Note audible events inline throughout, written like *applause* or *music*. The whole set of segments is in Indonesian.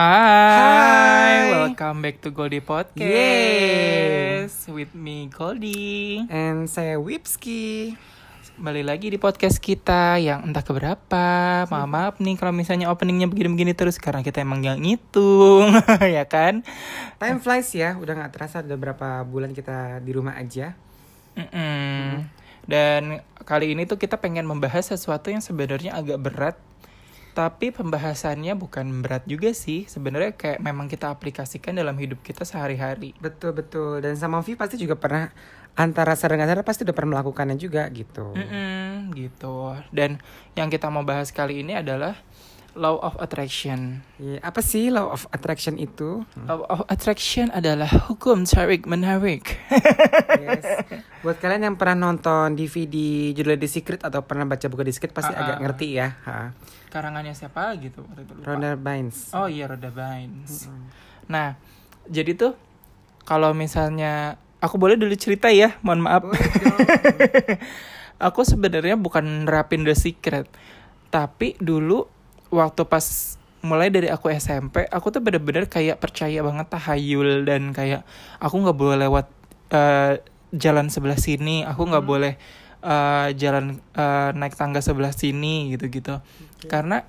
Hai, Hai. welcome back to Goldie Podcast Yeay. with me Goldie. And saya Wipski. Kembali lagi di podcast kita yang entah keberapa. Maaf maaf nih kalau misalnya openingnya begini-begini terus karena kita emang nggak ngitung, *laughs* ya kan? Time flies ya, udah nggak terasa udah berapa bulan kita di rumah aja. Mm-mm. Dan kali ini tuh kita pengen membahas sesuatu yang sebenarnya agak berat. Tapi pembahasannya bukan berat juga sih. Sebenarnya kayak memang kita aplikasikan dalam hidup kita sehari-hari. Betul betul. Dan sama Vi pasti juga pernah antara sadar nggak sadar pasti udah pernah melakukannya juga gitu. Mm-mm, gitu. Dan yang kita mau bahas kali ini adalah law of attraction. Iya, apa sih law of attraction itu? Law of attraction adalah hukum tarik menarik. Yes. *laughs* Buat kalian yang pernah nonton DVD judulnya The Secret atau pernah baca buku The Secret pasti Ah, agak ah, ngerti ya. Ha. Karangannya siapa gitu? Rhonda Bynes. Oh iya, Rhoda Bynes. Nah, jadi tuh kalau misalnya aku boleh dulu cerita ya, mohon maaf. Dong. *laughs* aku sebenarnya bukan nerapin The Secret, tapi dulu waktu pas mulai dari aku SMP, aku tuh bener-bener kayak percaya banget tahayul dan kayak aku nggak boleh lewat eh, jalan sebelah sini, aku nggak boleh eh, jalan eh, naik tangga sebelah sini gitu-gitu, karena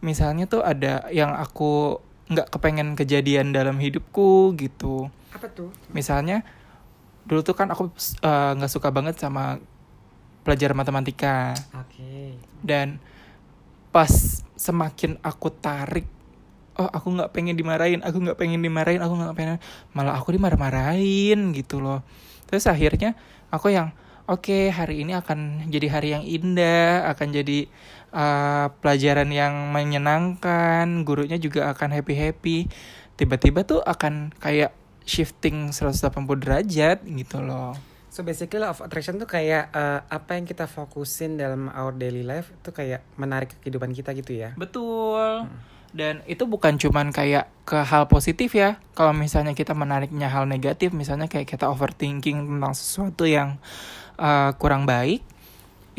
misalnya tuh ada yang aku nggak kepengen kejadian dalam hidupku gitu. Apa tuh? misalnya dulu tuh kan aku eh, nggak suka banget sama pelajaran matematika. Oke. dan pas semakin aku tarik oh aku nggak pengen dimarahin aku nggak pengen dimarahin aku nggak pengen malah aku dimarah-marahin gitu loh terus akhirnya aku yang oke hari ini akan jadi hari yang indah akan jadi uh, pelajaran yang menyenangkan gurunya juga akan happy happy tiba-tiba tuh akan kayak shifting 180 derajat gitu loh So basically law of attraction tuh kayak eh, apa yang kita fokusin dalam our daily life itu kayak menarik ke kehidupan kita gitu ya. Betul. Dan itu bukan cuman kayak ke hal positif ya. Kalau misalnya kita menariknya hal negatif, misalnya kayak kita overthinking tentang sesuatu yang uh, kurang baik,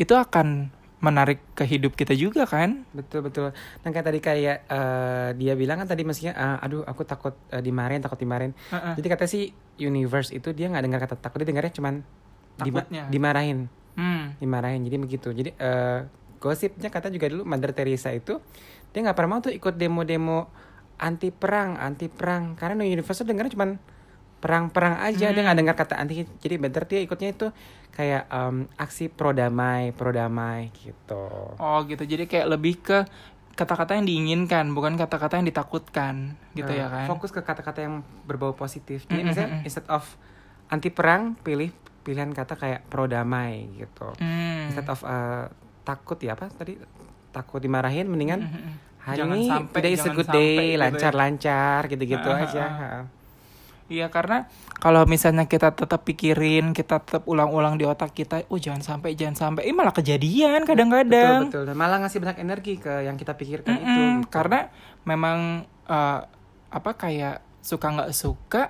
itu akan menarik ke hidup kita juga kan? Betul betul. Nah kayak tadi kayak eh, dia bilang kan tadi maksudnya eh, aduh aku takut eh, dimarahin takut dimarahin. Heeh. Jadi kata si universe itu dia nggak dengar kata takut dia dengarnya cuman dima- dimarahin Hmm. dimarahin jadi begitu. Jadi eh, gosipnya kata juga dulu Mother Teresa itu dia nggak pernah mau tuh ikut demo-demo anti perang anti perang karena no universe tuh dengarnya cuman perang-perang aja dia nggak dengar kata anti jadi better dia ikutnya itu kayak em, aksi pro damai pro damai gitu Oh gitu. Jadi kayak lebih ke kata-kata yang diinginkan, bukan kata-kata yang ditakutkan, gitu Eh, ya kan? Fokus ke kata-kata yang berbau positif. Jadi Mm, mm, misalnya mm, mm. instead of anti perang, pilih pilihan kata kayak pro damai gitu. Hmm. Instead of eh, takut ya apa tadi takut dimarahin, mendingan hari Jangan ini sampai, today is a good day, gitu ya. lancar-lancar gitu-gitu Ah, ah, aja. ah. Iya karena kalau misalnya kita tetap pikirin, kita tetap ulang-ulang di otak kita, oh jangan sampai, jangan sampai, eh malah kejadian Betul kadang-kadang. betul. Dan malah ngasih banyak energi ke yang kita pikirkan itu. Mm-mm, gitu. Karena memang eh, apa kayak suka nggak suka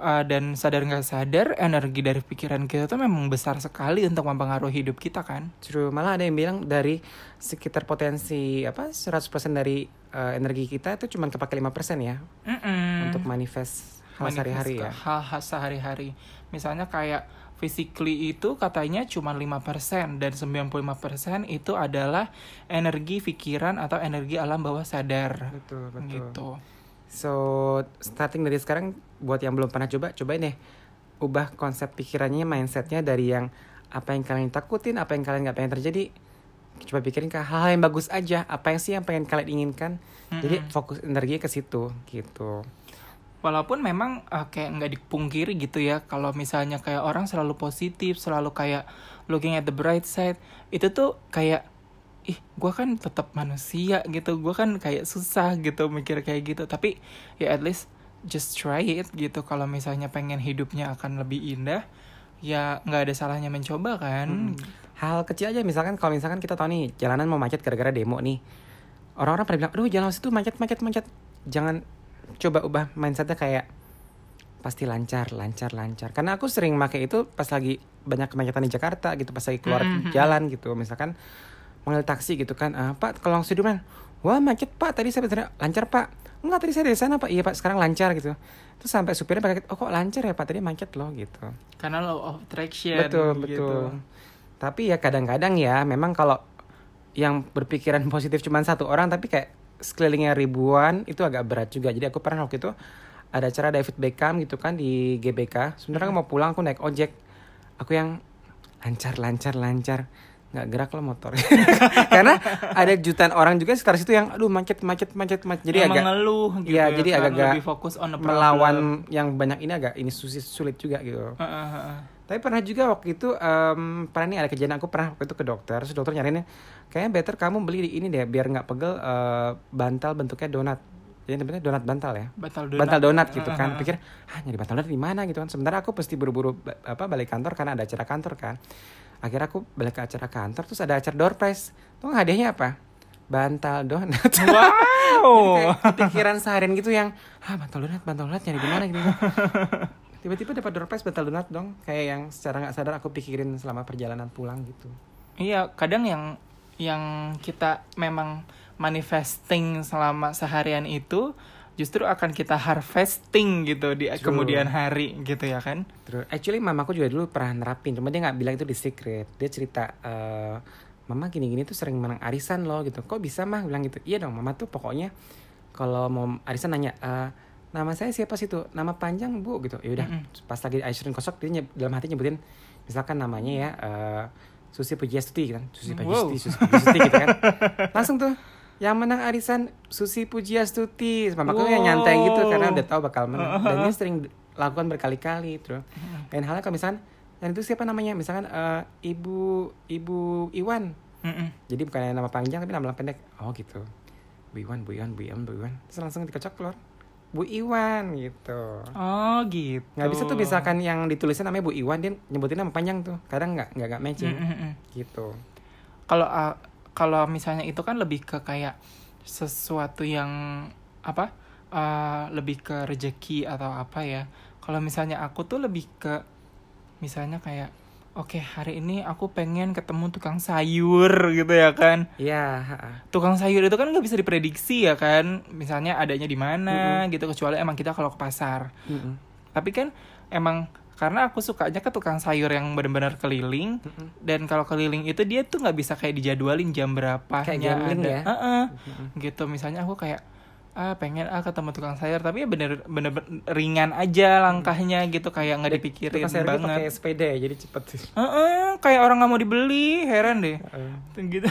eh, dan sadar nggak sadar energi dari pikiran kita tuh memang besar sekali untuk mempengaruhi hidup kita kan. Justru malah ada yang bilang dari sekitar potensi apa 100% dari eh, energi kita itu cuma kepake 5% ya Mm-mm. untuk manifest hal sehari-hari ya. Hal-hal sehari-hari. Misalnya kayak physically itu katanya cuma 5% dan 95% itu adalah energi pikiran atau energi alam bawah sadar. Betul, betul. Gitu. So, starting dari sekarang buat yang belum pernah coba, cobain deh ubah konsep pikirannya, mindsetnya dari yang apa yang kalian takutin, apa yang kalian nggak pengen terjadi. Coba pikirin ke hal-hal yang bagus aja, apa yang sih yang pengen kalian inginkan. Jadi Mm-mm. fokus energi ke situ, gitu. Walaupun memang eh, kayak nggak dipungkiri gitu ya, kalau misalnya kayak orang selalu positif, selalu kayak looking at the bright side, itu tuh kayak ih gue kan tetap manusia gitu, gue kan kayak susah gitu mikir kayak gitu. Tapi ya at least just try it gitu. Kalau misalnya pengen hidupnya akan lebih indah, ya nggak ada salahnya mencoba kan. Hmm. Hal kecil aja, misalkan kalau misalkan kita tahu nih jalanan mau macet gara-gara demo nih. Orang-orang pada bilang, aduh jalan situ macet, macet, macet. Jangan coba ubah mindsetnya kayak pasti lancar, lancar, lancar. Karena aku sering pakai itu pas lagi banyak kemacetan di Jakarta gitu, pas lagi keluar Mhm. jalan gitu. Misalkan manggil taksi gitu kan, ah, Pak kalau Sudirman, wah macet pak. Tadi saya betul lancar pak. Enggak tadi saya dari sana pak. Iya pak. Sekarang lancar gitu. Terus sampai supirnya pakai oh kok lancar ya pak? Tadi macet loh gitu. Karena law of attraction. betul gitu. betul. Tapi ya kadang-kadang ya memang kalau yang berpikiran positif cuma satu orang tapi kayak sekelilingnya ribuan itu agak berat juga. Jadi aku pernah waktu itu ada acara David Beckham gitu kan di GBK. Sebenarnya aku mau pulang aku naik ojek. Aku yang lancar lancar lancar nggak gerak lo motor *laughs* karena ada jutaan orang juga sekitar situ yang aduh macet macet macet macet jadi agak mengeluh gitu Iya, ya jadi agak-agak lebih fokus on the problem. melawan yang banyak ini agak ini sulit sulit juga gitu Heeh, heeh. tapi pernah juga waktu itu em, pernah nih ada kejadian aku pernah waktu itu ke dokter, terus dokter nyariinnya kayaknya better kamu beli di ini deh biar nggak pegel eh, bantal bentuknya donat. Jadi sebenarnya donat bantal ya. Bantal donat. Bantal donat gitu kan. heeh. Pikir, ah nyari bantal donat di mana gitu kan. Sementara aku pasti buru-buru apa balik kantor karena ada acara kantor kan. Akhirnya aku balik ke acara kantor terus ada acara door prize. Tuh hadiahnya apa? Bantal donat. *laughs* Wow. Kayak kepikiran seharian gitu yang ah bantal donat bantal donat nyari di mana gitu *laughs* tiba-tiba dapat door prize bantal donat dong kayak yang secara nggak sadar aku pikirin selama perjalanan pulang gitu Iya, kadang yang yang kita memang manifesting selama seharian itu justru akan kita harvesting gitu di True. kemudian hari gitu ya kan? terus actually mamaku juga dulu pernah nerapin cuma dia nggak bilang itu di secret. Dia cerita eh mama gini-gini tuh sering menang arisan loh gitu. Kok bisa mah? Bilang gitu. Iya dong mama tuh pokoknya kalau mau arisan nanya "Eh, nama saya siapa sih tuh? Nama panjang bu? Gitu. Ya udah Mm-mm. pas lagi aisyrin kosok dia nyeb- dalam hati nyebutin misalkan namanya ya eh Susi Pujiastuti kan. Susi Wow. Pujiastuti Susi Pujiastuti gitu kan. *laughs* Langsung tuh yang menang arisan Susi Pujiastuti. Mamaku yang nyantai gitu karena udah tahu bakal menang. *laughs* Dan dia sering lakukan berkali-kali terus lain halnya kalau misalkan dan itu siapa namanya? Misalkan eh, ibu ibu Iwan. Mm-mm. jadi bukan nama panjang tapi nama pendek. Oh gitu. Bu Iwan Bu Iwan Bu Iwan Bu Iwan. Terus langsung dikocok keluar. Bu Iwan gitu. Oh gitu. nggak bisa tuh misalkan yang ditulisnya namanya Bu Iwan dia nyebutin nama panjang tuh. Kadang nggak nggak nggak matching. Mm-mm-mm. gitu. Kalau uh, kalau misalnya itu kan lebih ke kayak sesuatu yang apa? uh, lebih ke rejeki atau apa ya? Kalau misalnya aku tuh lebih ke misalnya kayak Oke hari ini aku pengen ketemu tukang sayur gitu ya kan iya ha-ha. tukang sayur itu kan nggak bisa diprediksi ya kan misalnya adanya di mana gitu kecuali emang kita kalau ke pasar Mm-mm. tapi kan emang karena aku sukanya ke tukang sayur yang benar-benar keliling. Mm-mm. dan kalau keliling itu dia tuh nggak bisa kayak dijadwalin jam berapa Kayak gambling ya? gitu misalnya aku kayak ah pengen ah ketemu tukang sayur. Tapi ya bener bener, bener ringan aja langkahnya gitu kayak nggak dipikirin Tukang sayur dia pakai banget sepeda ya jadi cepet sih. Heeh, kayak orang nggak mau dibeli heran deh. Heeh. *laughs* gitu.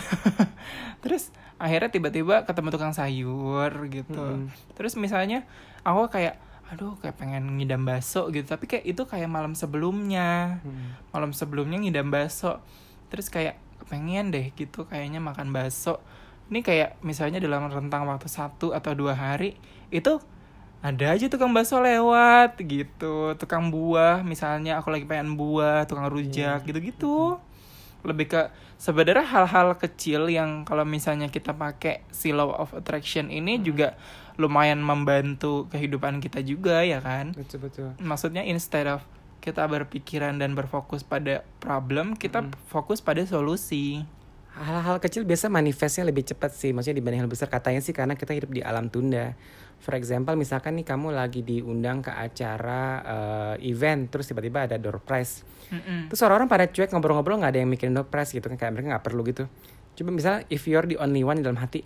Terus akhirnya tiba-tiba ketemu tukang sayur gitu. Mm-mm. terus misalnya aku kayak aduh kayak pengen ngidam bakso gitu. Tapi kayak itu kayak malam sebelumnya. Mm. malam sebelumnya ngidam bakso. Terus kayak pengen deh gitu kayaknya makan bakso. Ini kayak misalnya dalam rentang waktu satu atau dua hari itu ada aja tukang bakso lewat gitu. Tukang buah misalnya aku lagi pengen buah tukang rujak gitu-gitu. Lebih ke sebenarnya hal-hal kecil yang kalau misalnya kita pakai si law of attraction ini juga lumayan membantu kehidupan kita juga ya kan? Betul betul. Maksudnya instead of kita berpikiran dan berfokus pada problem kita fokus pada solusi. Hal-hal kecil biasa manifestnya lebih cepat sih maksudnya dibanding hal besar katanya sih karena kita hidup di alam tunda. For example misalkan nih kamu lagi diundang ke acara eh, event terus tiba-tiba ada door prize. Mm-mm. terus orang-orang pada cuek ngobrol-ngobrol nggak ada yang mikirin door prize gitu kan kayak mereka nggak perlu gitu. Coba misalnya if you're the only one dalam hati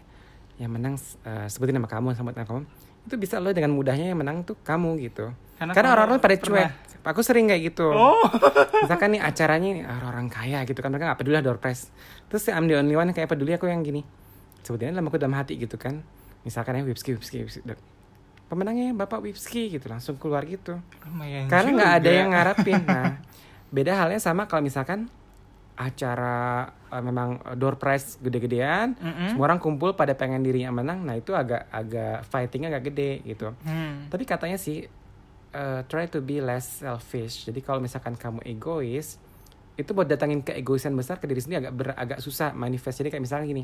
yang menang eh, sebutin nama kamu sambut nama kamu itu bisa lo dengan mudahnya yang menang tuh kamu gitu. Karena karena orang-orang pada pernah- cuek. Aku sering kayak gitu. Oh. *laughs* Misalkan nih acaranya nih orang-orang kaya gitu kan mereka nggak peduli lah door prize. Terus I'm the only one yang kayak peduli aku yang gini. Sebetulnya dalam aku dalam hati gitu kan. Misalkan ya Wipski Wipski, Wipski. Pemenangnya bapak Wipski gitu langsung keluar gitu. Lumayan karena nggak ada yang ngarapin nah beda halnya sama kalau misalkan acara eh, memang door prize gede-gedean Mm-mm. semua orang kumpul pada pengen dirinya menang nah itu agak agak fightingnya agak gede gitu Hmm. tapi katanya sih uh, try to be less selfish. Jadi kalau misalkan kamu egois, itu buat datangin keegoisan besar ke diri sendiri agak ber, agak susah manifest. Jadi kayak misalnya gini.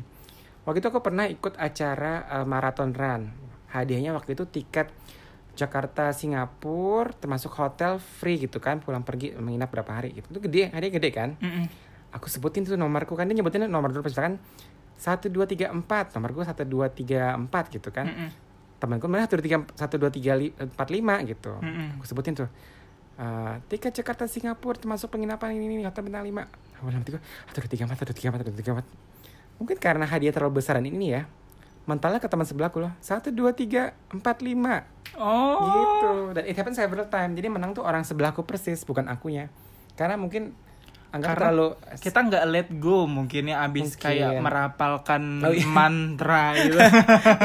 Waktu itu aku pernah ikut acara uh, marathon run. Hadiahnya waktu itu tiket Jakarta Singapura termasuk hotel free gitu kan pulang pergi menginap berapa hari gitu itu gede hadiah gede kan Mm-mm. Aku sebutin tuh nomorku kan dia nyebutin nomor dulu misalkan satu dua tiga empat. Nomor gue satu dua tiga empat gitu kan. Mm-mm. temen gue malah satu tiga satu dua tiga empat lima gitu. Mm-mm. aku sebutin tuh eh, tiket Jakarta Singapura termasuk penginapan ini ini hotel bintang lima. Aku bilang tiga satu dua tiga empat satu dua tiga empat satu dua tiga empat. Mungkin karena hadiah terlalu besaran ini ya mentalnya ke teman sebelahku loh satu dua tiga empat lima. Oh. gitu. Dan it happens several time. Jadi menang tuh orang sebelahku persis bukan akunya. Karena mungkin anggap Karena terlalu Kita nggak let go mungkin ya abis Mungkin. kayak merapalkan Oh, iya. mantra *laughs* gitu.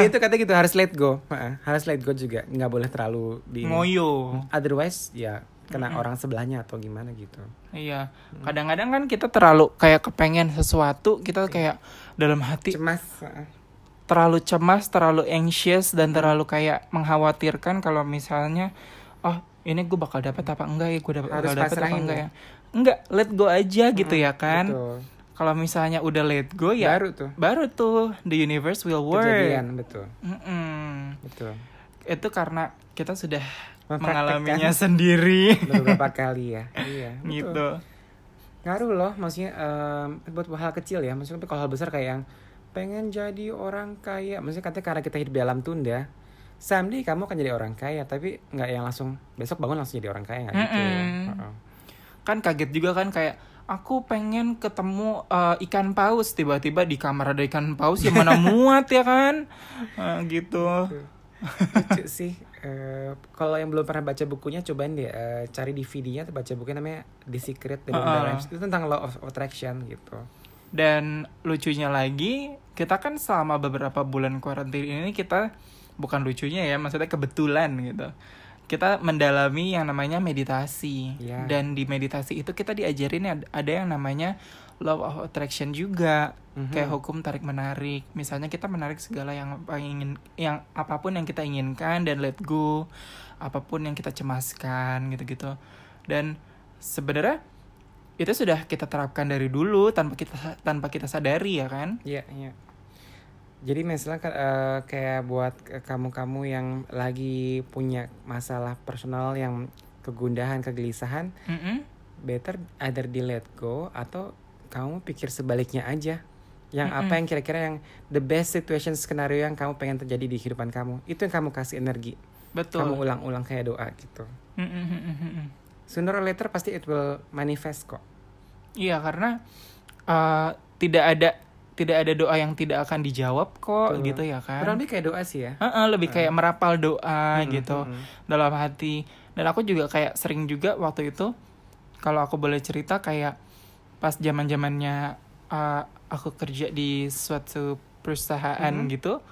itu kata gitu harus let go harus let go juga nggak boleh terlalu di Ngoyo. otherwise ya kena orang sebelahnya atau gimana gitu Iya. Kadang-kadang kan kita terlalu kayak kepengen sesuatu, kita kayak dalam hati cemas terlalu cemas, terlalu anxious dan terlalu kayak mengkhawatirkan kalau misalnya oh ini gue bakal dapat apa enggak ya gue dapat bakal dapat apa enggak ya. Enggak let go aja gitu ya kan. kalau misalnya udah let go ya baru tuh. baru tuh the universe will work. Kejadian betul. Mm-mm. betul. Itu karena kita sudah mengalaminya *laughs* sendiri. Beberapa kali ya. Iya *laughs* betul. gitu. Ngaruh loh maksudnya em, buat hal kecil ya. Maksudnya kalau hal besar kayak yang pengen jadi orang kaya. Maksudnya katanya karena kita hidup di alam tunda someday kamu akan jadi orang kaya. Tapi nggak yang langsung besok bangun langsung jadi orang kaya nggak gitu. Mm-mm. Heeh. Kan kaget juga kan kayak aku pengen ketemu eh, ikan paus. Tiba-tiba di kamar ada ikan paus yang mana *laughs* muat ya kan? Eh, gitu. Lucu sih Eh, kalau yang belum pernah baca bukunya cobain deh eh, cari DVD-nya baca bukunya namanya The Secret The Heeh. Lives itu tentang law of attraction gitu. Dan lucunya lagi kita kan selama beberapa bulan karantina ini kita bukan lucunya ya maksudnya kebetulan gitu kita mendalami yang namanya meditasi Iya. dan di meditasi itu kita diajarin ad- ada yang namanya law of attraction juga Mhm. kayak hukum tarik menarik misalnya kita menarik segala yang ingin yang apa pun yang kita inginkan dan let go apa pun yang kita cemaskan gitu-gitu dan sebenarnya itu sudah kita terapkan dari dulu tanpa kita tanpa kita sadari ya kan Iya, iya. Jadi misalnya eh, kayak buat kamu-kamu yang lagi punya masalah personal yang kegundahan, kegelisahan, Mm-mm. better either di let go atau kamu pikir sebaliknya aja. Yang apa Mm-mm. yang kira-kira yang the best situation skenario yang kamu pengen terjadi di kehidupan kamu. Itu yang kamu kasih energi. betul Kamu ulang-ulang kayak doa gitu. Mm-mm-mm-mm. Sooner or later pasti it will manifest kok. iya karena uh, tidak ada tidak ada doa yang tidak akan dijawab kok Betul. gitu ya kan Kurang lebih kayak doa sih ya. Heeh, lebih kayak merapal doa Mm-mm, gitu mm-mm. dalam hati dan aku juga kayak sering juga waktu itu kalau aku boleh cerita kayak pas zaman zamannya aku kerja di suatu perusahaan Mhm. gitu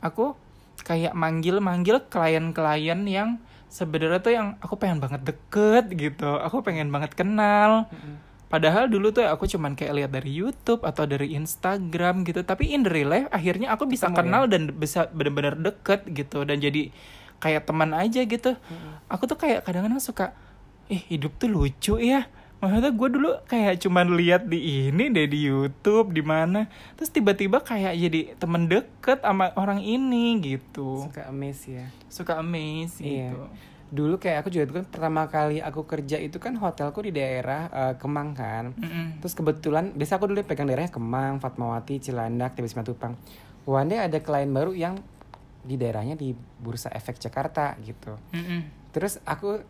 aku kayak manggil manggil klien-klien yang sebenarnya tuh yang aku pengen banget deket gitu aku pengen banget kenal Mm-mm. Padahal dulu tuh aku cuman kayak lihat dari YouTube atau dari Instagram gitu. Tapi in the real life akhirnya aku bisa Ketemu kenal dan bisa benar-benar deket gitu dan jadi kayak teman aja gitu. Aku tuh kayak kadang-kadang suka, eh hidup tuh lucu ya. Maksudnya gue dulu kayak cuman lihat di ini deh di YouTube di mana. Terus tiba-tiba kayak jadi temen deket sama orang ini gitu. Suka amaze ya. Suka amaze Iya. gitu. Dulu kayak aku juga itu kan pertama kali aku kerja itu kan hotelku di daerah eh, Kemang kan. Mm-mm. Terus kebetulan biasa aku dulu pegang daerahnya Kemang, Fatmawati, Cilandak, TB Simatupang. One day ada klien baru yang di daerahnya di Bursa Efek Jakarta gitu. Mm-mm. Terus aku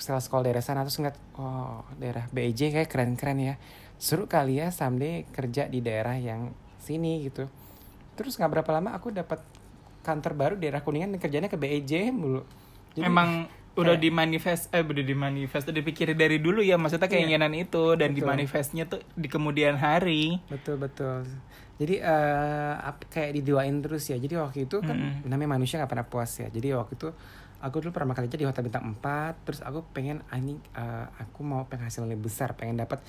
setelah sekolah daerah sana terus ngeliat, oh daerah BEJ kayak keren-keren ya. Seru kali ya someday kerja di daerah yang sini gitu. Terus nggak berapa lama aku dapat kantor baru daerah Kuningan dan kerjanya ke BEJ mulu. Jadi- Emang udah dimanifest eh udah dimanifest udah dipikirin dari dulu ya maksudnya keinginan itu dan Betul. dimanifestnya tuh di kemudian hari. Betul betul. Jadi ap- kayak didoain terus ya. Jadi waktu itu kan Mm-mm. namanya manusia nggak pernah puas ya. Jadi waktu itu aku dulu pertama kali kerja di hotel bintang 4 terus aku pengen ini eh, aku mau penghasilan lebih besar pengen dapat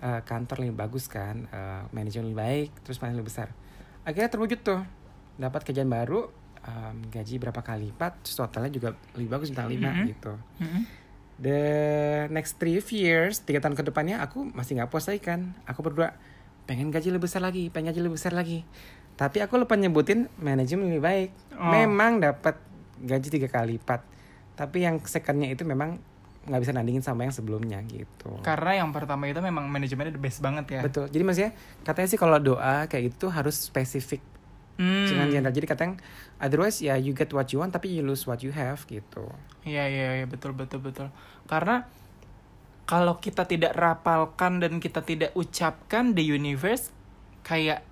eh, kantor lebih bagus kan eh, manajemen lebih baik terus penghasilan lebih besar. Akhirnya terwujud tuh. Dapat kerjaan baru em, gaji berapa kali lipat terus hotelnya juga lebih bagus bintang 5 Mm-mm. gitu Mm-mm. the next three years tiga tahun ke depannya aku masih nggak puas lagi kan aku berdua pengen gaji lebih besar lagi pengen gaji lebih besar lagi tapi aku lupa nyebutin manajemen lebih baik Oh. memang dapat gaji tiga kali lipat tapi yang secondnya itu memang nggak bisa nandingin sama yang sebelumnya gitu Karena yang pertama itu memang manajemennya the best banget ya. betul jadi maksudnya katanya sih kalau doa kayak gitu harus spesifik Hmm. jangan general jadi katanya otherwise ya you get what you want tapi you lose what you have gitu Iya iya iya betul betul betul. Karena kalau kita tidak rapalkan dan kita tidak ucapkan the universe kayak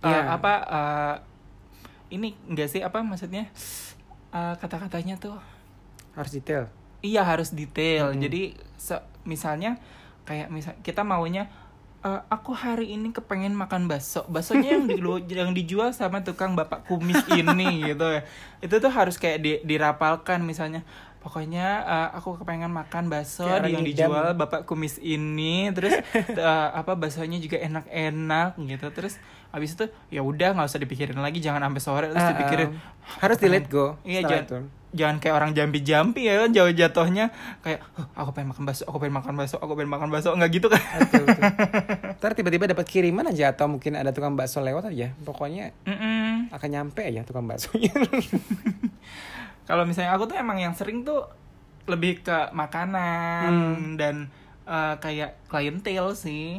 uh, Iya. apa uh, ini enggak sih apa maksudnya Uh, kata-katanya tuh harus detail iya harus detail. Mm-mm. Jadi se- misalnya kayak misal kita maunya "Eh, aku hari ini kepengen makan bakso. Baksonya yang di *laughs* yang dijual sama tukang bapak kumis ini gitu ya. Itu tuh harus kayak di, dirapalkan misalnya. Pokoknya eh, aku kepengen makan bakso orang yang ngidam. dijual bapak kumis ini. Terus *laughs* eh, apa baksonya juga enak-enak gitu. Terus habis itu ya udah nggak usah dipikirin lagi jangan sampai sore terus Ah, dipikirin harus di let go Iya, jangan-. Jangan kayak orang jampi-jampi ya kan jauh jatuhnya kayak "Huh, aku pengen makan bakso aku pengen makan bakso aku pengen makan bakso nggak gitu kan Betul, betul. Ntar tiba-tiba dapat kiriman aja atau mungkin ada tukang bakso lewat aja. Pokoknya Mm-mm. akan nyampe aja tukang baksonya. *laughs* kalau misalnya aku tuh emang yang sering tuh lebih ke makanan dan eh, kayak clientele sih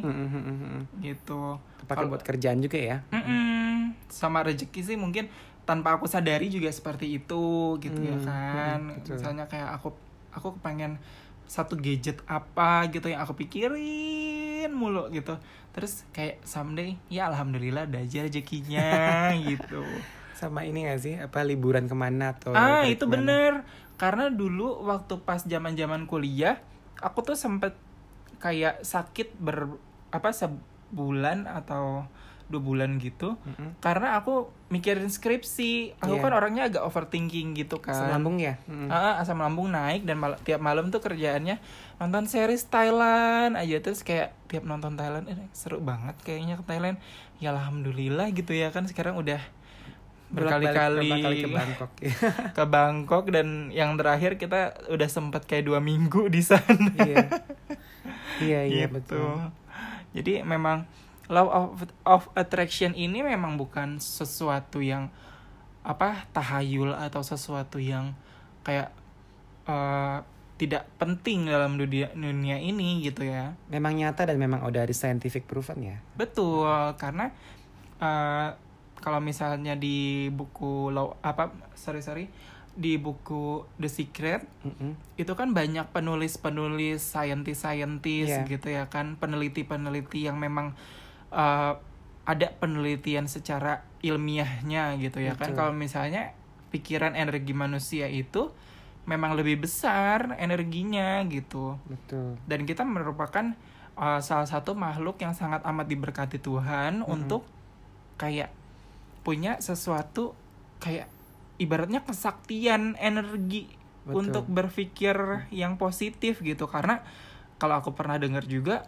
gitu Pakai buat kerjaan juga ya. Mm-mm. sama rezeki sih mungkin tanpa aku sadari juga seperti itu gitu ya Hmm, kan hmm, betul. misalnya kayak aku aku kepengen satu gadget apa gitu yang aku pikirin mulu gitu terus kayak someday ya alhamdulillah ada aja rezekinya *laughs* gitu Sama ini gak sih? Apa liburan ke mana atau ah itu ke mana? bener karena dulu waktu pas zaman zaman kuliah aku tuh sempet kayak sakit ber apa sebulan atau dua bulan gitu Mm-mm. karena aku mikirin skripsi aku Iya. kan orangnya agak overthinking gitu kan Asam lambung ya? Mm-mm. Ah, asam lambung naik dan mal- tiap malam tuh kerjaannya nonton series Thailand aja terus kayak tiap nonton Thailand eh, seru banget kayaknya ke Thailand ya alhamdulillah gitu ya kan sekarang udah berkali-kali ke Bangkok. *laughs* ke Bangkok dan yang terakhir kita udah sempat kayak dua minggu di sana iya. *laughs* Iya, iya gitu. betul. Jadi memang law of of attraction ini memang bukan sesuatu yang apa tahayul atau sesuatu yang kayak eh, tidak penting dalam dunia dunia ini gitu ya. Memang nyata dan memang udah ada scientific proven ya. Betul karena eh, kalau misalnya di buku law apa sorry sorry di buku The Secret Mm-mm. itu kan banyak penulis-penulis, saintis-saintis Iya. gitu ya kan, peneliti-peneliti yang memang uh, ada penelitian secara ilmiahnya gitu ya kan. Betul. Kalau misalnya pikiran energi manusia itu memang lebih besar energinya gitu. Betul. Dan kita merupakan uh, salah satu makhluk yang sangat amat diberkati Tuhan Mhm. untuk kayak punya sesuatu kayak ibaratnya kesaktian energi Betul. untuk berpikir yang positif gitu karena kalau aku pernah dengar juga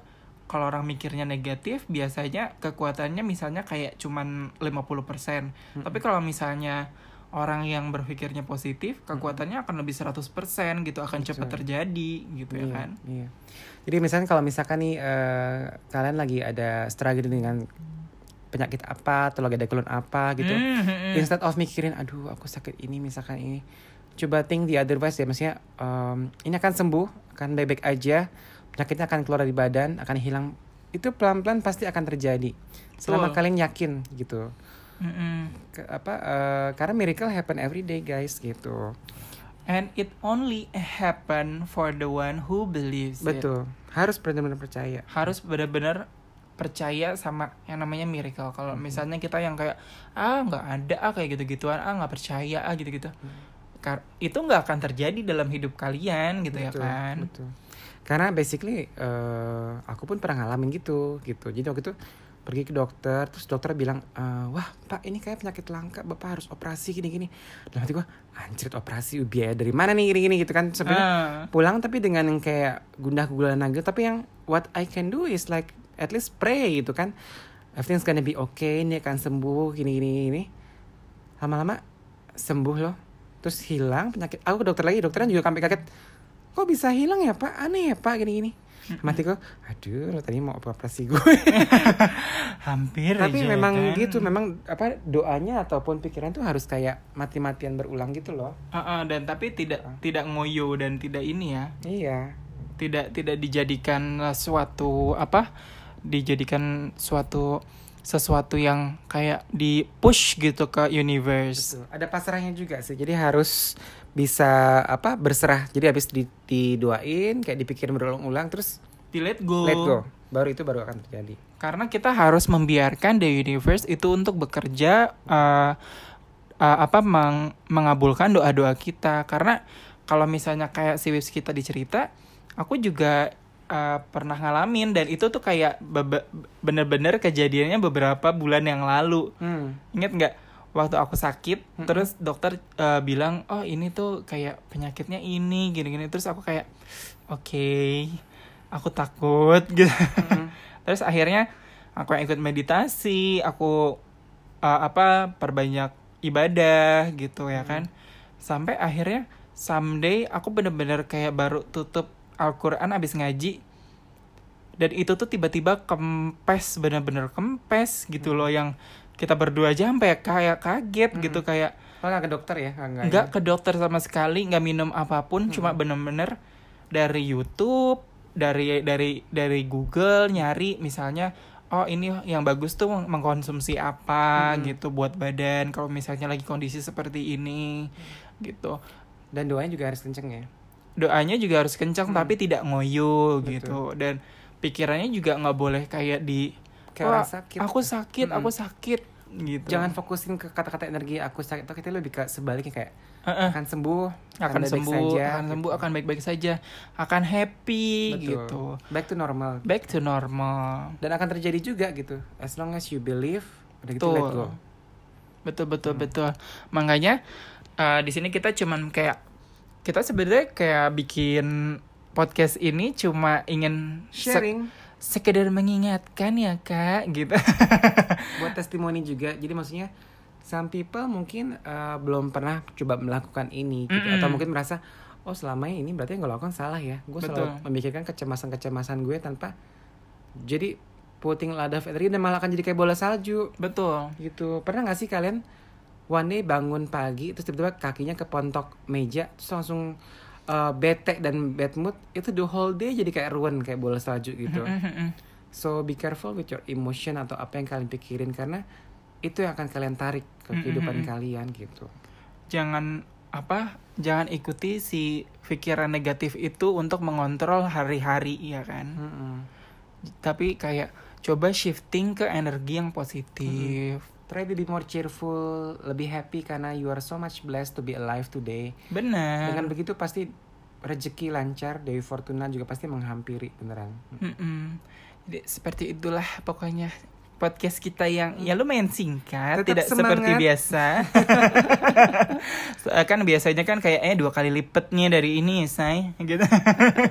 kalau orang mikirnya negatif biasanya kekuatannya misalnya kayak cuman 50%. Tapi kalau misalnya orang yang berpikirnya positif, kekuatannya akan lebih 100% gitu akan cepat Betul. terjadi gitu ya Iya, kan. Iya. Jadi misalnya kalau misalkan nih eh, kalian lagi ada struggle dengan penyakit apa atau lagi ada keluhan apa gitu. Hmm, hmm, hmm. Instead of mikirin aduh aku sakit ini misalkan ini. Coba think the otherwise ya maksudnya em, ini akan sembuh, akan baik-baik aja. Penyakitnya akan keluar dari badan, akan hilang. Itu pelan-pelan pasti akan terjadi. Selama Betul. kalian yakin gitu. Hmm, hmm. Ke- apa eh, karena miracle happen every day guys gitu. And it only happen for the one who believes. it. Betul. Harus benar-benar percaya. harus benar-benar percaya sama yang namanya miracle. Kalau Mm-hmm. misalnya kita yang kayak ah nggak ada ah kayak gitu-gituan ah nggak percaya ah gitu-gitu, Kar- itu nggak akan terjadi dalam hidup kalian gitu ya Betul, kan? Betul. Karena basically eh, aku pun pernah ngalamin gitu, gitu. Jadi waktu itu pergi ke dokter, terus dokter bilang, "Eh, wah pak ini kayak penyakit langka, bapak harus operasi gini-gini. Dalam hati gue, anjir operasi biaya dari mana nih gini-gini gitu kan. Sebenarnya Ah, pulang tapi dengan yang kayak gundah gulana gitu. Tapi yang what I can do is like at least pray gitu kan. Everything's gonna be okay, ini akan sembuh gini-gini gini. Lama-lama sembuh loh. Terus hilang penyakit. Aku ke dokter lagi, dokternya juga sampai kaget. Kok bisa hilang ya pak? Aneh ya pak gini-gini. mati kok aduh lo tadi mau operasi gue *laughs* Hampir tapi aja, memang kan? gitu memang apa doanya ataupun pikiran tuh harus kayak mati-matian berulang gitu loh Heeh, dan tapi tidak tidak ngoyo dan tidak ini ya. iya Tidak tidak dijadikan suatu apa? Dijadikan suatu sesuatu yang kayak di push gitu ke universe. Betul. ada pasrahnya juga sih jadi harus bisa apa berserah jadi habis di, didoain kayak dipikirin berulang-ulang terus Di let go. let go baru itu baru akan terjadi Karena kita harus membiarkan the universe itu untuk bekerja uh, uh, apa meng- mengabulkan doa-doa kita. Karena kalau misalnya kayak si Wips kita dicerita, aku juga uh, pernah ngalamin dan itu tuh kayak bener-bener kejadiannya beberapa bulan yang lalu. hmm. Ingat nggak waktu aku sakit, terus dokter uh, bilang, oh ini tuh kayak penyakitnya ini, gini-gini. Terus aku kayak, oke, aku takut *laughs* gitu. terus akhirnya aku yang ikut meditasi, aku uh, apa perbanyak ibadah gitu ya kan. Sampai akhirnya someday aku bener-bener kayak baru tutup Al-Quran abis ngaji dan itu tuh tiba-tiba kempes bener-bener kempes gitu loh yang kita berdua aja sampai kayak kaget gitu kayak Oh, nggak ke dokter ya? Nggak nggak ke dokter sama sekali nggak minum apa pun cuma bener-bener dari YouTube dari dari dari Google nyari misalnya oh ini yang bagus tuh meng- mengkonsumsi apa? Gitu buat badan kalau misalnya lagi kondisi seperti ini gitu. Dan doanya juga harus kenceng ya doanya juga harus kencang tapi tidak ngoyo Betul. gitu. Dan pikirannya juga nggak boleh kayak di Kayak "Wah, orang sakit." aku sakit Mm-mm. aku sakit gitu. Jangan fokusin ke kata-kata energi aku sakit tapi kita lebih ke sebaliknya kayak akan sembuh akan sembuh saja, akan gitu. sembuh akan baik-baik saja akan happy Betul. gitu. Back to normal. Back to normal. Dan akan terjadi juga gitu. As long as you believe udah gitu let go. Betul betul betul. Makanya eh, di sini kita cuman kayak kita sebenarnya kayak bikin podcast ini cuma ingin sek- sharing. sekedar mengingatkan ya kak gitu. *laughs* Buat testimoni juga. Jadi maksudnya some people mungkin uh, belum pernah coba melakukan ini gitu. Mm-mm. atau mungkin merasa oh selama ini berarti yang gue lakukan salah ya. Gue selalu memikirkan kecemasan-kecemasan gue tanpa jadi putting a lot of dan malah akan jadi kayak bola salju. Betul. Gitu. Pernah nggak sih kalian one day bangun pagi terus tiba-tiba kakinya kepontok meja terus langsung uh, bete dan bad mood itu the whole day jadi kayak ruin kayak bola salju gitu. So be careful with your emotion atau apa yang kalian pikirin karena itu yang akan kalian tarik ke kehidupan kalian gitu. jangan apa jangan ikuti si pikiran negatif itu untuk mengontrol hari-hari ya kan? Tapi kayak coba shifting ke energi yang positif Try to be more cheerful, lebih happy karena you are so much blessed to be alive today. benar Dengan begitu pasti rezeki lancar, Dewi Fortuna juga pasti menghampiri beneran. Mm-mm. Jadi seperti itulah pokoknya podcast kita yang ya lumayan singkat, Tetap tidak seperti semangat. biasa. *laughs* So, kan biasanya kan kayaknya dua kali lipetnya dari ini, say, gitu.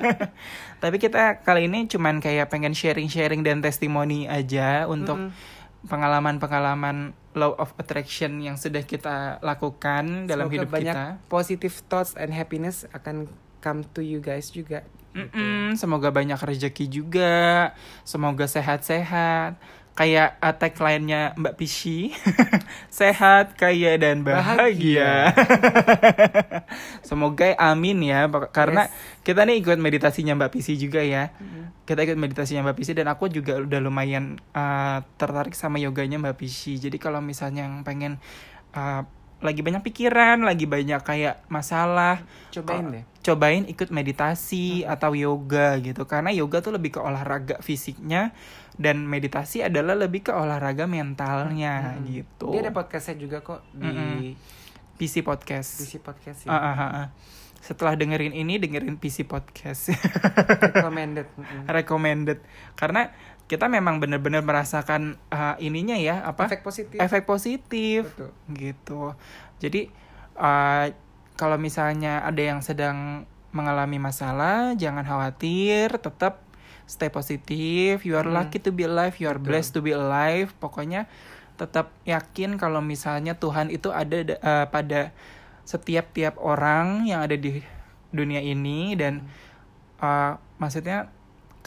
*laughs* Tapi kita kali ini cuman kayak pengen sharing-sharing dan testimoni aja untuk Mm-mm. Pengalaman-pengalaman law of attraction yang sudah kita lakukan dalam Semoga hidup banyak kita. positive thoughts and happiness akan come to you guys juga. gitu. Mm-mm, semoga banyak rezeki juga, semoga sehat-sehat. Kayak uh, tagline-nya Mbak Pishi, *laughs* sehat, kaya dan bahagia. *laughs* semoga amin ya, karena kita nih ikut meditasinya Mbak Pishi juga ya. Kita ikut meditasinya Mbak Pishi dan aku juga udah lumayan uh, tertarik sama yoganya Mbak Pishi. Jadi kalau misalnya yang pengen uh, lagi banyak pikiran, lagi banyak kayak masalah, Cobain deh. cobain ikut meditasi atau yoga gitu karena yoga tuh lebih ke olahraga fisiknya dan meditasi adalah lebih ke olahraga mentalnya gitu Dia ada podcastnya juga kok di Mm-mm. PC podcast PC podcast ya. ah, ah, ah. setelah dengerin ini dengerin PC podcast Recommended. *laughs* Recommended karena kita memang bener-bener merasakan ah, ininya ya apa Efek positif. efek positif Betul. gitu jadi uh, kalau misalnya ada yang sedang mengalami masalah jangan khawatir tetap stay positif you are Hmm. lucky to be alive you are Betul. blessed to be alive pokoknya tetap yakin kalau misalnya Tuhan itu ada da- uh, pada setiap tiap orang yang ada di dunia ini dan Hmm. uh, maksudnya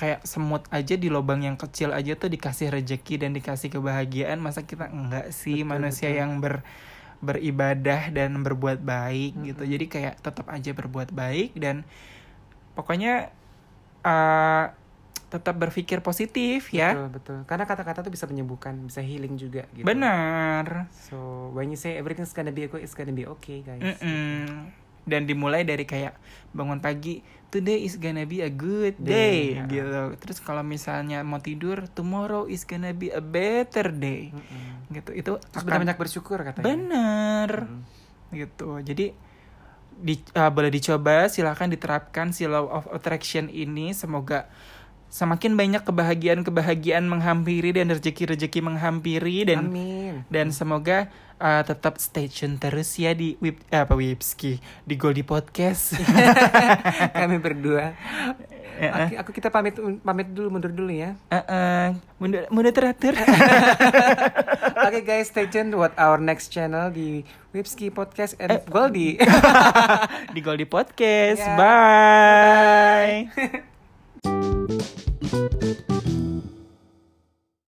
kayak semut aja di lubang yang kecil aja tuh dikasih rejeki dan dikasih kebahagiaan masa kita enggak sih Betul, manusia betul. yang ber beribadah dan berbuat baik gitu jadi kayak tetap aja berbuat baik dan pokoknya eh tetap berpikir positif ya Betul, betul. Karena kata-kata tuh bisa menyembuhkan, bisa healing juga gitu. benar So, when you say everything's gonna be okay, it's gonna be okay, guys. Mm-mm. dan dimulai dari kayak bangun pagi today is gonna be a good Day, day, ya. gitu terus kalau misalnya mau tidur tomorrow is gonna be a better day Mm-mm. gitu itu Terus akan banyak bersyukur katanya. bener Mm. gitu jadi di, uh, boleh dicoba silahkan diterapkan si law of attraction ini semoga semakin banyak kebahagiaan-kebahagiaan menghampiri dan rezeki-rezeki menghampiri dan Amin. dan semoga uh, tetap stay tune terus ya di Wip, eh, apa Wipski di Goldie Podcast. *laughs* *laughs* Kami berdua. Ya, Aku, aku kita pamit pamit dulu mundur dulu ya. eh, eh, mundur, mundur teratur. *laughs* Oke guys, stay tuned what our next channel di Wipski Podcast and Eh. Goldie. di Goldie Podcast. Ya. Bye. Thank you.